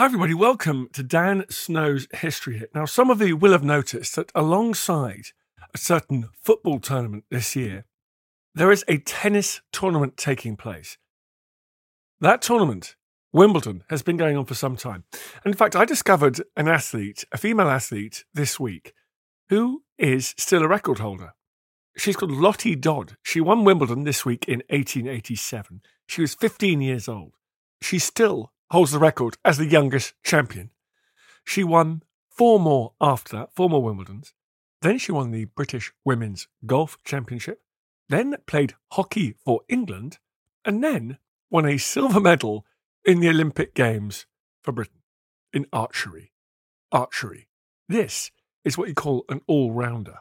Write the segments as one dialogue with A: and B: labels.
A: Hi, everybody. Welcome to Dan Snow's History Hit. Now, some of you will have noticed that alongside a certain football tournament this year, there is a tennis tournament taking place. That tournament, Wimbledon, has been going on for some time. And in fact, I discovered an athlete, a female athlete, this week who is still a record holder. She's called Lottie Dodd. She won Wimbledon this week in 1887. She was 15 years old. She's still holds the record as the youngest champion. She won four more after that, four more Wimbledons. Then she won the British Women's Golf Championship, then played hockey for England, and then won a silver medal in the Olympic Games for Britain in archery. Archery. This is what you call an all rounder.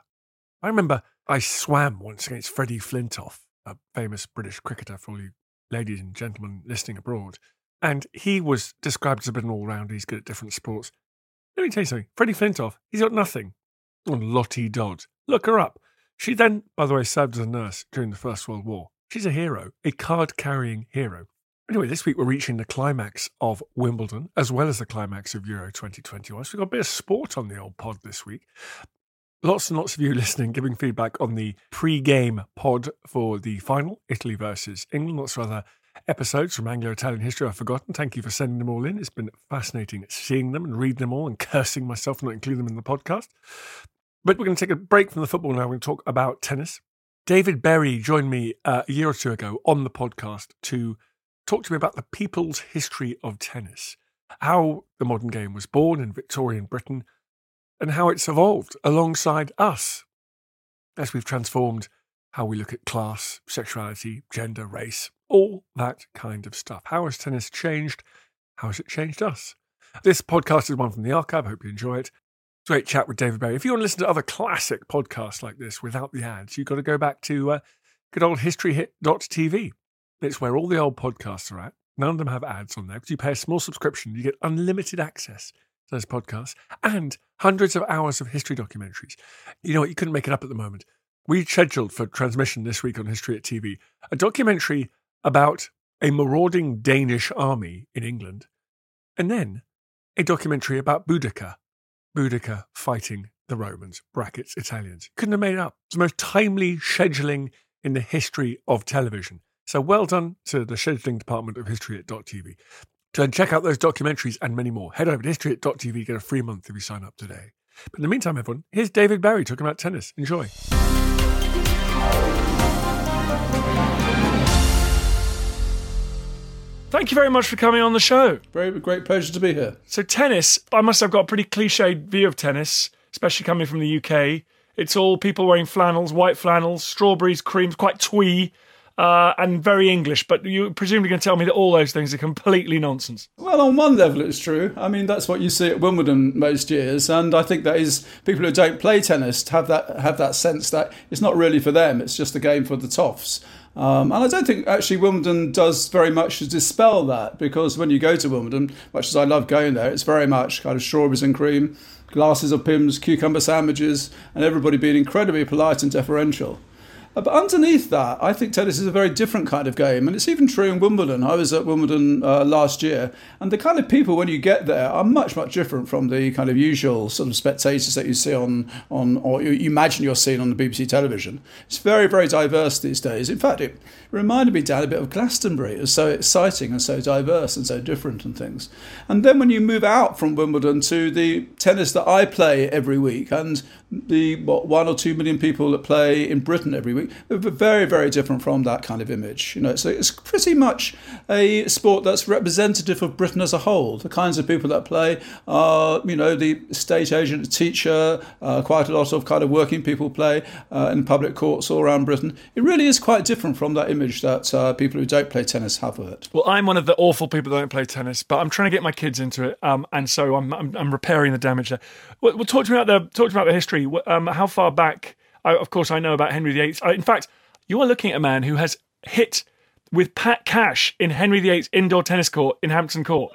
A: I remember I swam once against Freddie Flintoff, a famous British cricketer for all you ladies and gentlemen listening abroad. And he was described as a bit of an all rounder. He's good at different sports. Let me tell you something. Freddie Flintoff, he's got nothing on Lottie Dodd. Look her up. She then, by the way, served as a nurse during the First World War. She's a hero, a card carrying hero. Anyway, this week we're reaching the climax of Wimbledon as well as the climax of Euro 2021. So we've got a bit of sport on the old pod this week. Lots and lots of you listening, giving feedback on the pre game pod for the final, Italy versus England. Of other episodes from Anglo Italian history I've forgotten. Thank you for sending them all in. It's been fascinating seeing them and reading them all and cursing myself for not including them in the podcast. But we're going to take a break from the football now. We're going to talk about tennis. David Berry joined me uh, a year or two ago on the podcast to talk to me about the people's history of tennis, how the modern game was born in Victorian Britain, and how it's evolved alongside us as we've transformed how we look at class, sexuality, gender, race, all that kind of stuff. How has tennis changed? How has it changed us? This podcast is one from the archive. I hope you enjoy it. Great chat with David Berry. If you want to listen to other classic podcasts like this without the ads, you've got to go back to uh, good old historyhit.tv. It's where all the old podcasts are at. None of them have ads on there because you pay a small subscription. You get unlimited access to those podcasts and hundreds of hours of history documentaries. You know what? You couldn't make it up at the moment. We scheduled for transmission this week on History Hit TV a documentary about a marauding Danish army in England, and then a documentary about Boudica, Boudica fighting the Romans, brackets Italians. Couldn't have made it up. It's the most timely scheduling in the history of television. So well done to the scheduling department of History Hit .tv. To check out those documentaries and many more, head over to History Hit .tv, get a free month if you sign up today. But in the meantime, everyone, here's David Berry talking about tennis. Enjoy. Thank you very much for coming on the show.
B: Very great pleasure to be here.
A: So, tennis, I must have got a pretty cliched view of tennis, especially coming from the UK. It's all people wearing flannels, white flannels, strawberries, creams, quite twee, uh, and very English. But you're presumably going to tell me that all those things are completely nonsense.
B: Well, on one level, it's true. I mean, that's what you see at Wimbledon most years, and I think that is people who don't play tennis have that have that sense that it's not really for them. It's just a game for the toffs. Um, and I don't think actually Wimbledon does very much to dispel that because when you go to Wimbledon, much as I love going there, it's very much kind of strawberries and cream, glasses of Pimm's, cucumber sandwiches, and everybody being incredibly polite and deferential. Uh, but underneath that, I think tennis is a very different kind of game, and it's even true in Wimbledon. I was at Wimbledon uh, last year, and the kind of people when you get there are much, much different from the kind of usual sort of spectators that you see on on or you imagine you're seeing on the BBC television. It's very, very diverse these days. In fact, it reminded me, Dan, a bit of Glastonbury. It was so exciting and so diverse and so different and things. And then when you move out from Wimbledon to the tennis that I play every week, and the what, one or two million people that play in Britain every week, very, very different from that kind of image. You know, so it's pretty much a sport that's representative of Britain as a whole. The kinds of people that play are, you know, the state agent, teacher, uh, quite a lot of kind of working people play uh, in public courts all around Britain. It really is quite different from that image that uh, people who don't play tennis have of it.
C: Well, I'm one of the awful people that don't play tennis, but I'm trying to get my kids into it, um, and so I'm, I'm, I'm repairing the damage there. Well, we'll talk to me about the talk to me about the history. Um, how far back? I, of course, I know about Henry VIII. I, in fact, you are looking at a man who has hit with Pat Cash in Henry VIII's indoor tennis court in Hampton Court.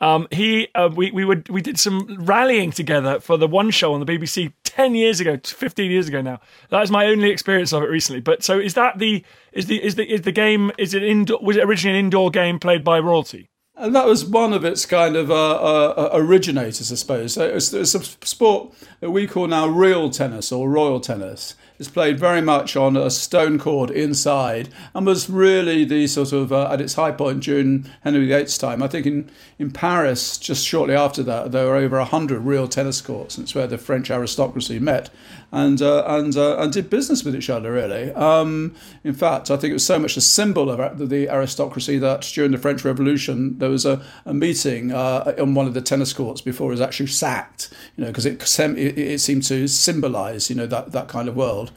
C: Um, he, uh, we, we would, we did some rallying together for the one show on the BBC ten years ago, fifteen years ago now. That is my only experience of it recently. But so is that the is the is the is the game? Is it indoor? Was it originally an indoor game played by royalty?
B: And that was one of its kind of uh, uh, originators, I suppose. So it's, it's a sport that we call now real tennis or royal tennis. It's played very much on a stone court inside and was really the sort of uh, at its high point during Henry VIII's time. I think in, in Paris, just shortly after that, there were over 100 real tennis courts. And it's where the French aristocracy met and uh, and uh, and did business with each other. Really, um, in fact, I think it was so much a symbol of the aristocracy that during the French Revolution there was a, a meeting uh, on one of the tennis courts before he was actually sacked. You know, because it, it, it seemed to symbolise you know that that kind of world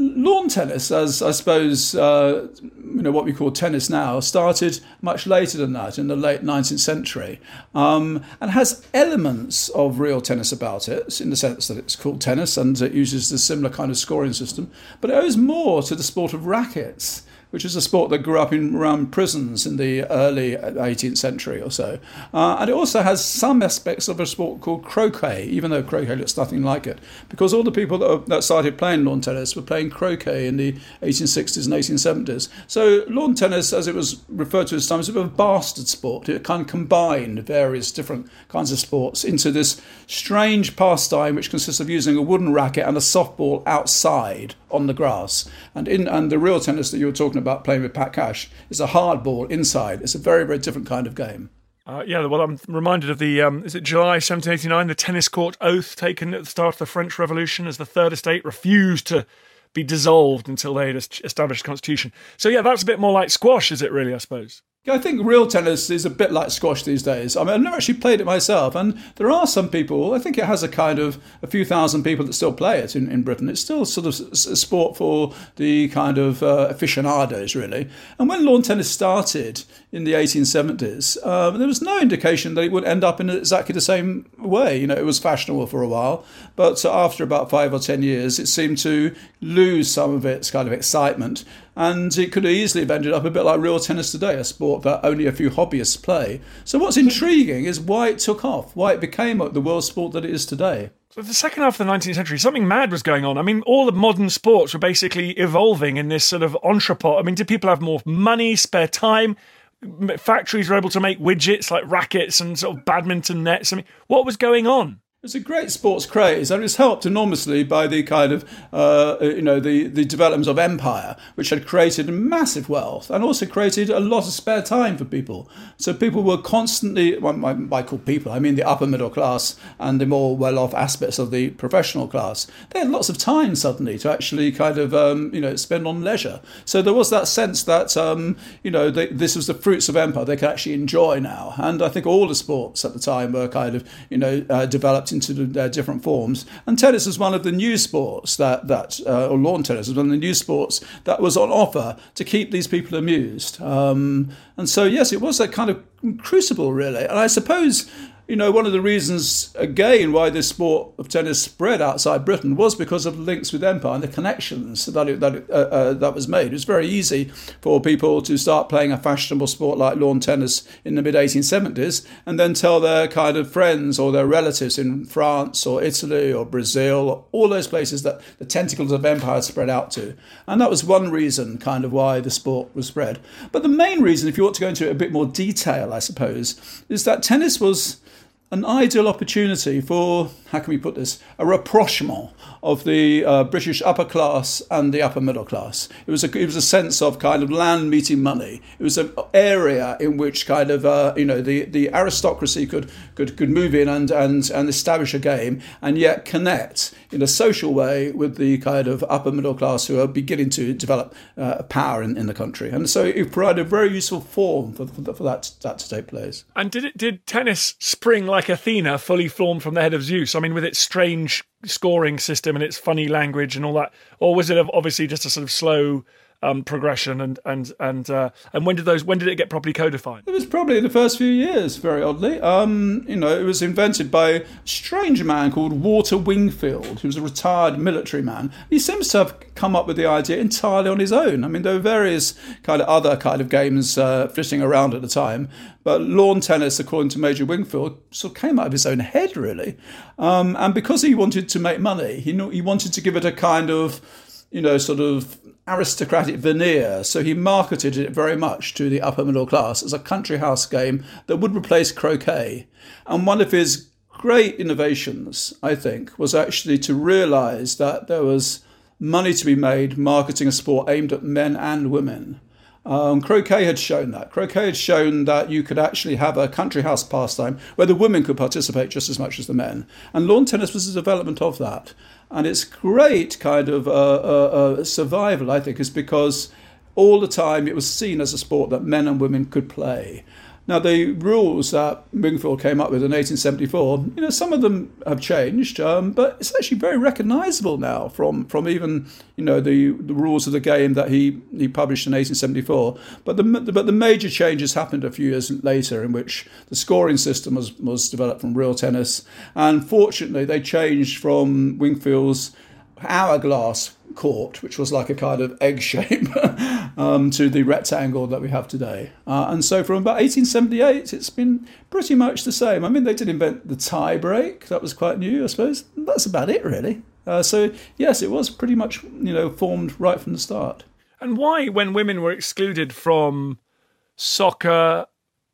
B: lawn tennis, as I suppose uh, you know what we call tennis now, started much later than that in the late 19th century, um, and has elements of real tennis about it in the sense that it's called tennis and it uses a similar kind of scoring system, but it owes more to the sport of rackets which is a sport that grew up in around prisons in the early 18th century or so. Uh, and it also has some aspects of a sport called croquet, even though croquet looks nothing like it, because all the people that, that started playing lawn tennis were playing croquet in the 1860s and 1870s. So lawn tennis, as it was referred to at the time, is a bit of a bastard sport. It kind of combined various different kinds of sports into this strange pastime, which consists of using a wooden racket and a softball outside on the grass. And in and the real tennis that you were talking about playing with Pat Cash It's a hard ball inside. It's a very very different kind of game.
C: Uh, yeah, well, I'm reminded of the um, is it July 1789, the tennis court oath taken at the start of the French Revolution, as the Third Estate refused to be dissolved until they had established a constitution. So yeah, that's a bit more like squash, is it really? I suppose.
B: I think real tennis is a bit like squash these days. I mean, I've never actually played it myself, and there are some people. I think it has a kind of a few thousand people that still play it in, in Britain. It's still sort of a sport for the kind of uh, aficionados, really. And when lawn tennis started in the 1870s, uh, there was no indication that it would end up in exactly the same way. You know, it was fashionable for a while, but after about five or ten years, it seemed to lose some of its kind of excitement and it could easily have ended up a bit like real tennis today, a sport that only a few hobbyists play. So what's intriguing is why it took off, why it became the world sport that it is today.
C: So the second half of the 19th century, something mad was going on. I mean, all the modern sports were basically evolving in this sort of entrepot. I mean, did people have more money, spare time? Factories were able to make widgets like rackets and sort of badminton nets. I mean, what was going on?
B: It's a great sports craze, and it's helped enormously by the kind of, uh, you know, the, the development of empire, which had created massive wealth and also created a lot of spare time for people. So people were constantly, well, by call people, I mean the upper middle class and the more well-off aspects of the professional class. They had lots of time suddenly to actually kind of, um, you know, spend on leisure. So there was that sense that, um, you know, they, this was the fruits of empire they could actually enjoy now. And I think all the sports at the time were kind of, you know, uh, developed into their different forms. And tennis was one of the new sports that, that uh, or lawn tennis was one of the new sports that was on offer to keep these people amused. Um, and so, yes, it was a kind of crucible, really. And I suppose you know, one of the reasons, again, why this sport of tennis spread outside Britain was because of links with empire and the connections that it, that it, uh, uh, that was made. It was very easy for people to start playing a fashionable sport like lawn tennis in the mid 1870s, and then tell their kind of friends or their relatives in France or Italy or Brazil, or all those places that the tentacles of empire spread out to, and that was one reason, kind of, why the sport was spread. But the main reason, if you want to go into it a bit more detail, I suppose, is that tennis was an ideal opportunity for, how can we put this, a rapprochement of the uh, British upper class and the upper middle class. It was a it was a sense of kind of land meeting money. It was an area in which kind of uh, you know the, the aristocracy could, could could move in and, and and establish a game and yet connect in a social way with the kind of upper middle class who are beginning to develop uh, power in, in the country. And so it provided a very useful form for, for, for that that to take place.
C: And did it did tennis spring like Athena, fully formed from the head of Zeus? I mean, with its strange scoring system and its funny language and all that, or was it obviously just a sort of slow um, progression and and and uh, and when did those when did it get properly codified?
B: It was probably the first few years, very oddly. Um, you know, it was invented by a strange man called Walter Wingfield, who was a retired military man. He seems to have come up with the idea entirely on his own. I mean, there were various kind of other kind of games uh, flitting around at the time, but lawn tennis, according to Major Wingfield, sort of came out of his own head, really. Um, and because he wanted to make money, he he wanted to give it a kind of you know, sort of aristocratic veneer, so he marketed it very much to the upper middle class as a country house game that would replace croquet. And one of his great innovations, I think, was actually to realize that there was money to be made marketing a sport aimed at men and women. Um, croquet had shown that. Croquet had shown that you could actually have a country house pastime where the women could participate just as much as the men. And lawn tennis was a development of that. And its great kind of uh, uh, uh, survival, I think, is because all the time it was seen as a sport that men and women could play. Now, the rules that Wingfield came up with in 1874, you know, some of them have changed, um, but it's actually very recognisable now from, from even, you know, the, the rules of the game that he, he published in 1874. But the, but the major changes happened a few years later in which the scoring system was, was developed from real tennis. And fortunately, they changed from Wingfield's hourglass court, which was like a kind of egg shape, um, to the rectangle that we have today. Uh, and so from about 1878, it's been pretty much the same. I mean, they did invent the tie break, that was quite new, I suppose. That's about it, really. Uh, so, yes, it was pretty much, you know, formed right from the start.
C: And why, when women were excluded from soccer,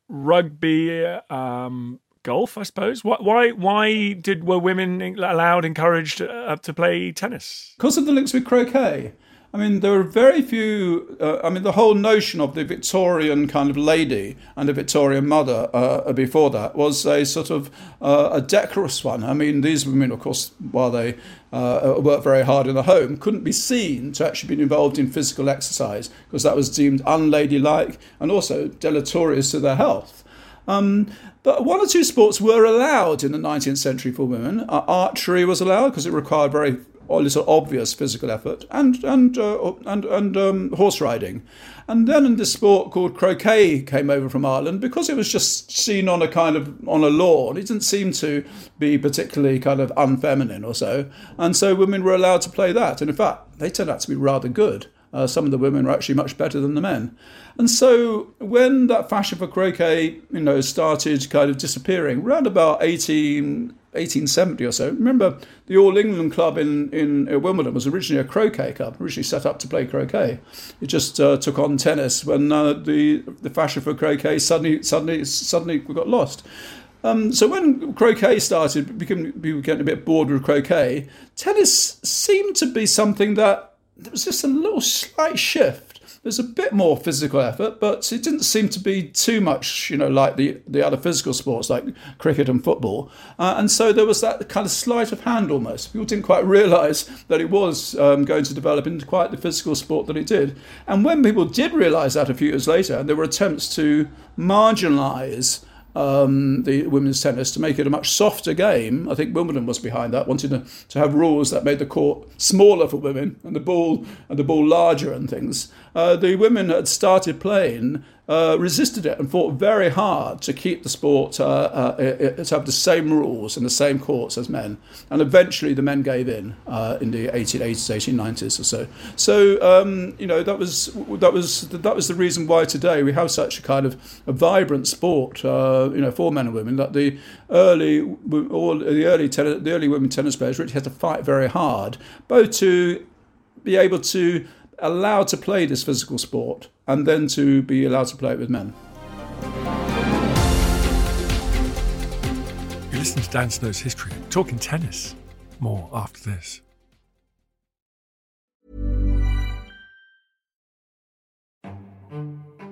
C: rugby, um, golf, I suppose. Why, why, why did were women allowed, encouraged uh, to play tennis?
B: Because of the links with croquet. I mean, there are very few. Uh, I mean, the whole notion of the Victorian kind of lady and the Victorian mother uh, before that was a sort of uh, a decorous one. I mean, these women, of course, while they uh, worked very hard in the home, couldn't be seen to actually be involved in physical exercise because that was deemed unladylike and also deleterious to their health. Um, but one or two sports were allowed in the 19th century for women. Uh, archery was allowed because it required very little obvious physical effort, and and uh, and and um, horse riding. And then this sport called croquet came over from Ireland because it was just seen on a kind of on a lawn. It didn't seem to be particularly kind of unfeminine or so, and so women were allowed to play that. And in fact, they turned out to be rather good. Uh, some of the women were actually much better than the men. And so when that fashion for croquet, you know, started kind of disappearing around about 18, 1870 or so, remember the All England Club in, in Wimbledon was originally a croquet club, originally set up to play croquet. It just uh, took on tennis when uh, the, the fashion for croquet suddenly, suddenly, suddenly got lost. Um, so when croquet started, people were getting a bit bored with croquet. Tennis seemed to be something that there was just a little slight shift. There's a bit more physical effort, but it didn't seem to be too much, you know, like the, the other physical sports like cricket and football. Uh, and so there was that kind of sleight of hand almost. People didn't quite realise that it was um, going to develop into quite the physical sport that it did. And when people did realise that a few years later, there were attempts to marginalise um, the women's tennis to make it a much softer game. I think Wimbledon was behind that, wanting to, to have rules that made the court smaller for women and the ball and the ball larger and things. Uh, the women had started playing uh, resisted it and fought very hard to keep the sport uh, uh, to have the same rules and the same courts as men. And eventually, the men gave in uh, in the 1880s, 1890s or so. So um, you know that was that was that was the reason why today we have such a kind of a vibrant sport, uh, you know, for men and women. That the early all the early ten, the early women tennis players really had to fight very hard, both to be able to allowed to play this physical sport and then to be allowed to play it with men.
C: You listen to Dan Snow's history, talking tennis. More after this.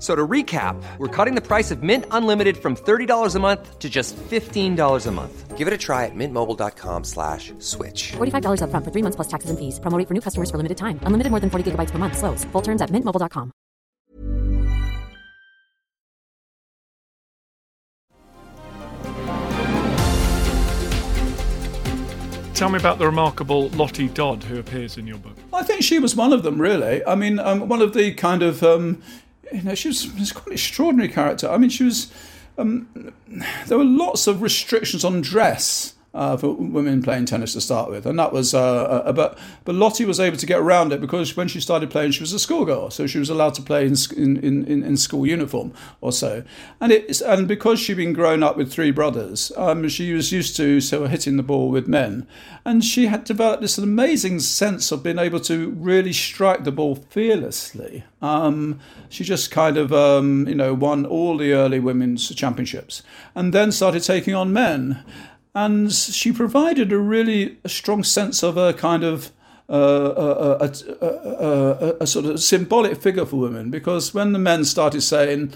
D: So to recap, we're cutting the price of Mint Unlimited from $30 a month to just $15 a month. Give it a try at mintmobile.com slash switch.
E: $45 upfront for three months plus taxes and fees. Promo rate for new customers for limited time. Unlimited more than 40 gigabytes per month. Slows. Full terms at mintmobile.com.
C: Tell me about the remarkable Lottie Dodd who appears in your book.
B: I think she was one of them, really. I mean, um, one of the kind of, um, you know, she was, she was quite an extraordinary character. I mean, she was, um, there were lots of restrictions on dress uh, for women playing tennis to start with, and that was. Uh, uh, but but Lottie was able to get around it because when she started playing, she was a schoolgirl, so she was allowed to play in in, in, in school uniform or so. And it's and because she'd been grown up with three brothers, um, she was used to so hitting the ball with men, and she had developed this amazing sense of being able to really strike the ball fearlessly. Um, she just kind of um, you know won all the early women's championships, and then started taking on men and she provided a really strong sense of a kind of uh, a, a, a, a, sort of symbolic figure for women because when the men started saying,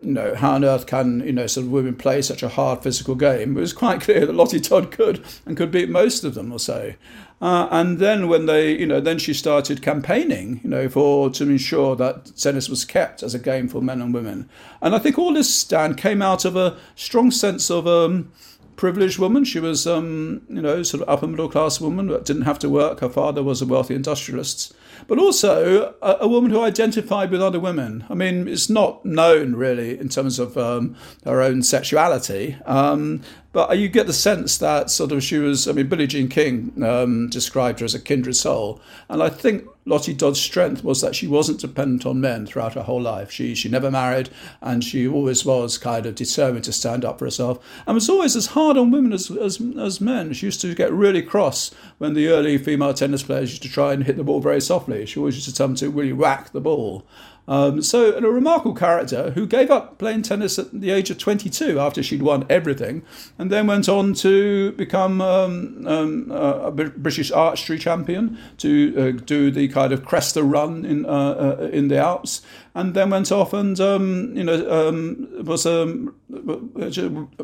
B: you know, how on earth can you know sort of women play such a hard physical game? It was quite clear that Lottie Dodd could and could beat most of them or so. Uh, and then when they, you know, then she started campaigning, you know, for to ensure that tennis was kept as a game for men and women. And I think all this stand came out of a strong sense of. Um, privileged woman. She was, um, you know, sort of upper middle class woman, but didn't have to work. Her father was a wealthy industrialist, but also a, a woman who identified with other women. I mean, it's not known really in terms of um, her own sexuality, um, but you get the sense that sort of she was. I mean, Billie Jean King um, described her as a kindred soul, and I think Lottie Dodd's strength was that she wasn't dependent on men throughout her whole life. She she never married, and she always was kind of determined to stand up for herself, and was always as hard on women as as, as men. She used to get really cross when the early female tennis players used to try and hit the ball very softly. She always used to tell them to really whack the ball. Um, so, a remarkable character who gave up playing tennis at the age of 22 after she'd won everything, and then went on to become um, um, a British archery champion, to uh, do the kind of Cresta run in uh, uh, in the Alps, and then went off and um, you know um, was um,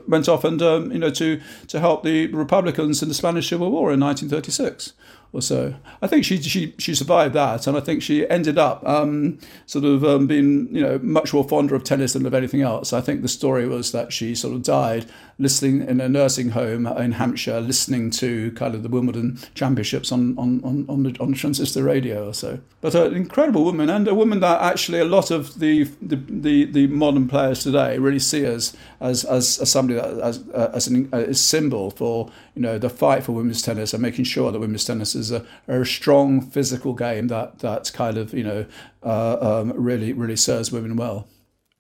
B: went off and you know to to help the Republicans in the Spanish Civil War in 1936 or so. I think she she she survived that, and I think she ended up um, sort of um, being you know much more fonder of tennis than of anything else. I think the story was that she sort of died listening in a nursing home in Hampshire, listening to kind of the Wimbledon Championships on on on on the, on transistor radio or so. But an incredible woman, and a woman that actually a lot of the the the, the modern players today really see us as as, as somebody that as as an a symbol for you know the fight for women's tennis and making sure that women's tennis is a, a strong physical game that that kind of you know uh, um, really really serves women well.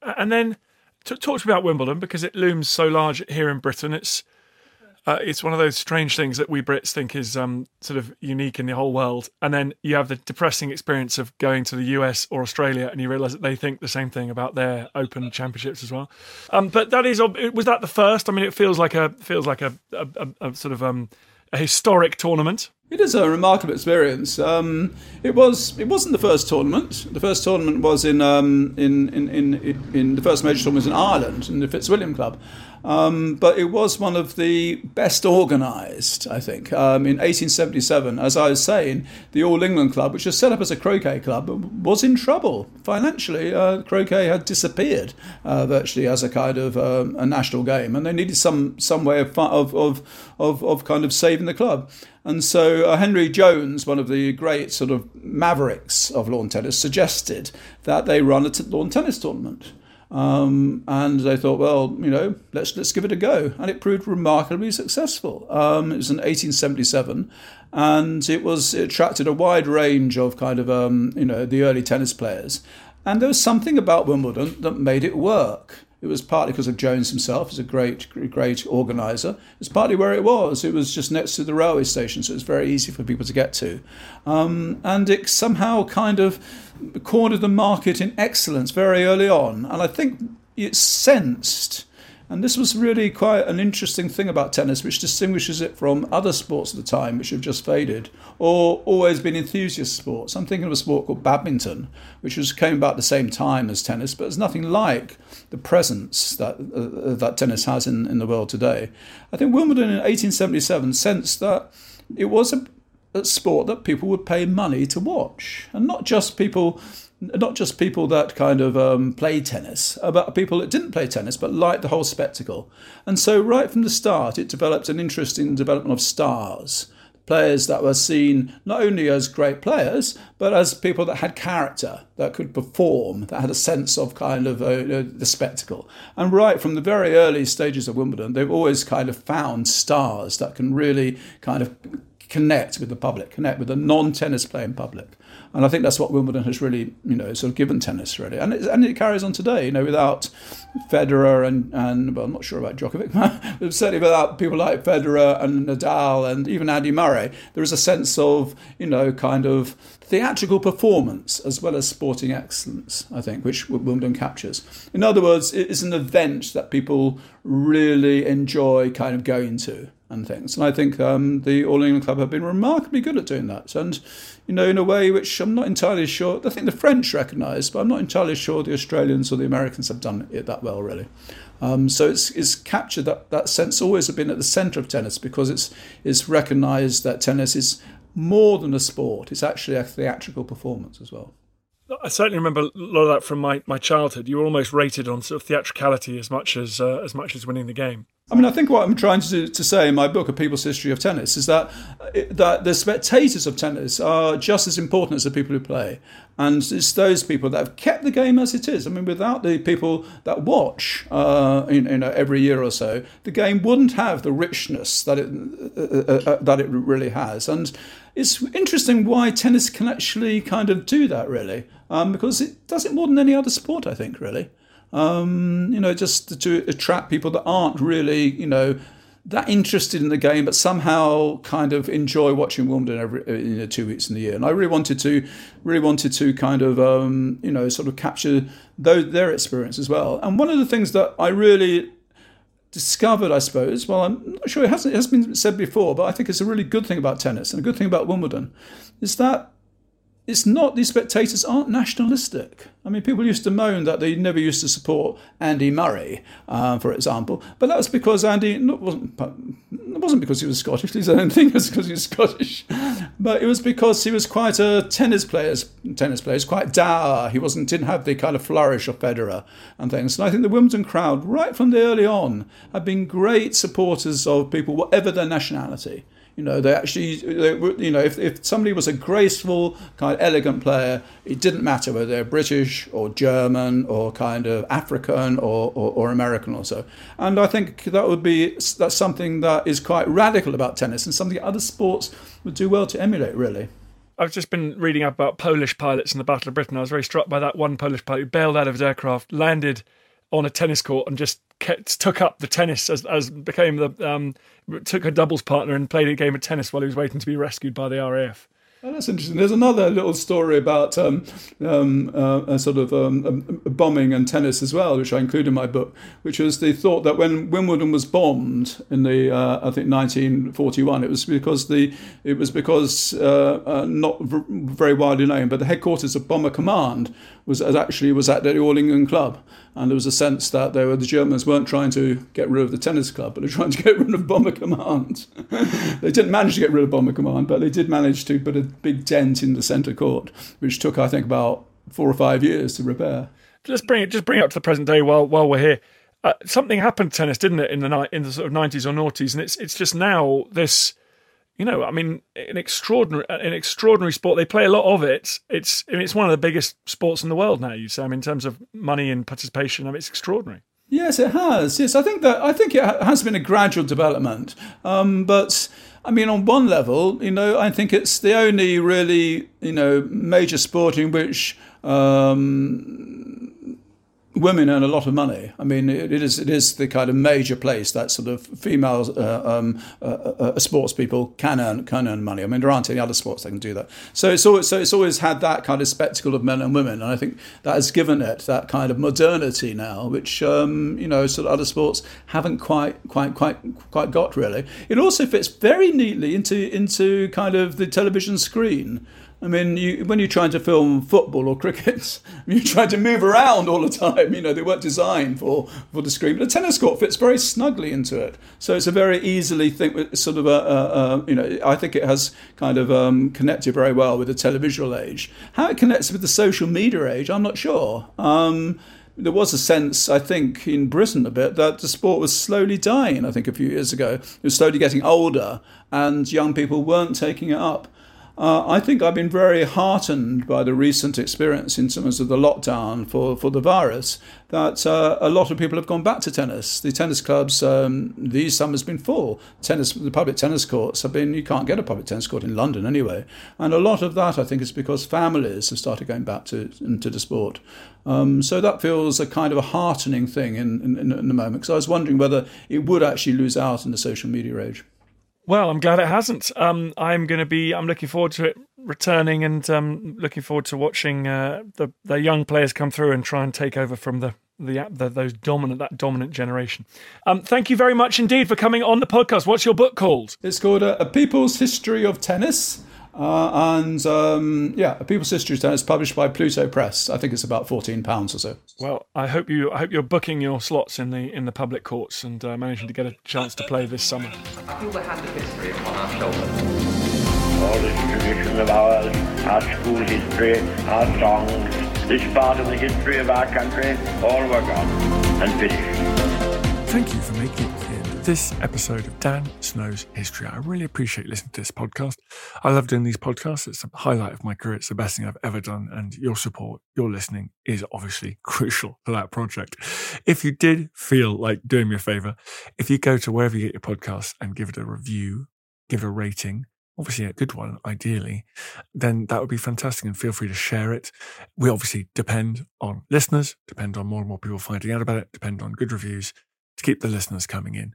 C: And then talk to me about Wimbledon because it looms so large here in Britain. It's Uh, it's one of those strange things that we Brits think is um, sort of unique in the whole world, and then you have the depressing experience of going to the US or Australia, and you realise that they think the same thing about their Open Championships as well. Um, but that is was that the first? I mean, it feels like a feels like a, a, a, sort of um, a historic tournament.
B: It is a remarkable experience. Um, it was. It wasn't the first tournament. The first tournament was in um, in, in, in in the first major tournament was in Ireland in the Fitzwilliam Club, um, but it was one of the best organised, I think. Um, in 1877, as I was saying, the All England Club, which was set up as a croquet club, was in trouble financially. Uh, croquet had disappeared uh, virtually as a kind of um, a national game, and they needed some some way of of of of, kind of saving the club. And so uh, Henry Jones, one of the great sort of mavericks of lawn tennis, suggested that they run a t- lawn tennis tournament. Um, and they thought, well, you know, let's let's give it a go, and it proved remarkably successful. Um, it was in 1877, and it was it attracted a wide range of kind of um, you know the early tennis players, and there was something about Wimbledon that made it work. It was partly because of Jones himself, as a great, great organizer. It's partly where it was. It was just next to the railway station, so it was very easy for people to get to. Um, and it somehow kind of cornered the market in excellence very early on. And I think it sensed and this was really quite an interesting thing about tennis, which distinguishes it from other sports of the time, which have just faded, or always been enthusiast sports. I'm thinking of a sport called badminton, which was came about the same time as tennis, but it's nothing like the presence that uh, that tennis has in, in the world today. I think Wimbledon in 1877 sensed that it was a, a sport that people would pay money to watch, and not just people not just people that kind of um, play tennis, uh, but people that didn't play tennis but liked the whole spectacle. And so, right from the start, it developed an interest in development of stars, players that were seen not only as great players but as people that had character, that could perform, that had a sense of kind of uh, the spectacle. And right from the very early stages of Wimbledon, they've always kind of found stars that can really kind of connect with the public, connect with the non-tennis playing public. And I think that's what Wimbledon has really, you know, sort of given tennis really, and it, and it carries on today. You know, without Federer and and well, I'm not sure about Djokovic, but certainly without people like Federer and Nadal and even Andy Murray, there is a sense of you know kind of theatrical performance as well as sporting excellence. I think, which Wimbledon captures. In other words, it is an event that people really enjoy kind of going to and things. And I think um, the All England Club have been remarkably good at doing that. And, you know, in a way which I'm not entirely sure, I think the French recognise, but I'm not entirely sure the Australians or the Americans have done it that well, really. Um, so it's, it's captured that, that sense, always been at the centre of tennis because it's, it's recognised that tennis is more than a sport, it's actually a theatrical performance as well.
C: I certainly remember a lot of that from my, my childhood. You were almost rated on sort of theatricality as much as uh, as much as winning the game.
B: I mean, I think what I'm trying to, to say in my book, A People's History of Tennis, is that that the spectators of tennis are just as important as the people who play, and it's those people that have kept the game as it is. I mean, without the people that watch, uh, you, know, every year or so, the game wouldn't have the richness that it uh, uh, uh, that it really has. And it's interesting why tennis can actually kind of do that, really, um, because it does it more than any other sport, I think, really um, you know, just to attract people that aren't really, you know, that interested in the game, but somehow kind of enjoy watching Wimbledon every you know, two weeks in the year. And I really wanted to, really wanted to kind of, um, you know, sort of capture those, their experience as well. And one of the things that I really discovered, I suppose, well, I'm not sure it hasn't, it has been said before, but I think it's a really good thing about tennis and a good thing about Wimbledon, is that it's not these spectators aren't nationalistic. I mean, people used to moan that they never used to support Andy Murray, uh, for example, but that was because Andy wasn't it wasn't because he was Scottish. I don't think was because he was Scottish, but it was because he was quite a tennis player. Tennis player, quite dour. He wasn't didn't have the kind of flourish of Federer and things. And I think the Wimbledon crowd, right from the early on, have been great supporters of people, whatever their nationality. You know, they actually, they, you know, if, if somebody was a graceful, kind of elegant player, it didn't matter whether they're British or German or kind of African or, or, or American or so. And I think that would be, that's something that is quite radical about tennis and something other sports would do well to emulate, really.
C: I've just been reading about Polish pilots in the Battle of Britain. I was very struck by that one Polish pilot who bailed out of his aircraft, landed on a tennis court, and just kept, took up the tennis as, as became the um, took a doubles partner and played a game of tennis while he was waiting to be rescued by the RAF.
B: Oh, that's interesting. There's another little story about um, um, uh, a sort of um, a bombing and tennis as well, which I include in my book, which was the thought that when Wimbledon was bombed in the uh, I think 1941, it was because the it was because uh, uh not v- very widely known, but the headquarters of Bomber Command was actually was at the All England Club, and there was a sense that they were the Germans weren't trying to get rid of the tennis club, but they're trying to get rid of Bomber Command. they didn't manage to get rid of Bomber Command, but they did manage to put a big dent in the centre court, which took I think about four or five years to repair.
C: Just bring it, just bring it up to the present day while while we're here. Uh, something happened to tennis, didn't it, in the night in the sort of nineties or noughties, and it's it's just now this you know, I mean, an extraordinary, an extraordinary sport. They play a lot of it. It's, I mean, it's one of the biggest sports in the world now. You say, I mean, in terms of money and participation, I mean, it's extraordinary.
B: Yes, it has. Yes, I think that I think it has been a gradual development. Um, but I mean, on one level, you know, I think it's the only really, you know, major sport in which um, women earn a lot of money. I mean, it, is it is the kind of major place that sort of female uh, um, uh, uh, uh, sports people can earn can earn money. I mean, there aren't any other sports that can do that. So it's always so it's always had that kind of spectacle of men and women, and I think that has given it that kind of modernity now, which um, you know, sort of other sports haven't quite quite quite quite got really. It also fits very neatly into into kind of the television screen. I mean, you, when you're trying to film football or cricket, you're trying to move around all the time. You know, they weren't designed for, for the screen. But a tennis court fits very snugly into it. So it's a very easily think, sort of a, a, a you know, I think it has kind of um, connected very well with the televisual age. How it connects with the social media age, I'm not sure. Um, there was a sense, I think, in Britain a bit that the sport was slowly dying. I think a few years ago, it was slowly getting older, and young people weren't taking it up. Uh, I think I've been very heartened by the recent experience in terms of the lockdown for, for the virus that uh, a lot of people have gone back to tennis. The tennis clubs um, these summers been full. Tennis, the public tennis courts have been. You can't get a public tennis court in London anyway, and a lot of that I think is because families have started going back to into the sport. Um, so that feels a kind of a heartening thing in in, in the moment because I was wondering whether it would actually lose out in the social media age.
C: Well, I'm glad it hasn't. Um, I'm going to be. I'm looking forward to it returning, and um, looking forward to watching uh, the the young players come through and try and take over from the the, the those dominant that dominant generation. Um, thank you very much indeed for coming on the podcast. What's your book called?
B: It's called uh, A People's History of Tennis. Uh, and um, yeah, A People's History of Tennis, published by Pluto Press. I think it's about fourteen pounds or so.
C: Well, I hope you I hope you're booking your slots in the in the public courts and uh, managing to get a chance to play this summer.
F: I feel the hand of history upon our shoulders.
G: All this tradition of ours, our school history, our songs, this part of the history of our country, all were gone and finished.
C: Thank you for making it this episode of Dan Snow's History. I really appreciate listening to this podcast. I love doing these podcasts. It's a highlight of my career. It's the best thing I've ever done. And your support, your listening is obviously crucial for that project. If you did feel like doing me a favor, if you go to wherever you get your podcasts and give it a review, give a rating, obviously a good one, ideally, then that would be fantastic. And feel free to share it. We obviously depend on listeners, depend on more and more people finding out about it, depend on good reviews to keep the listeners coming in.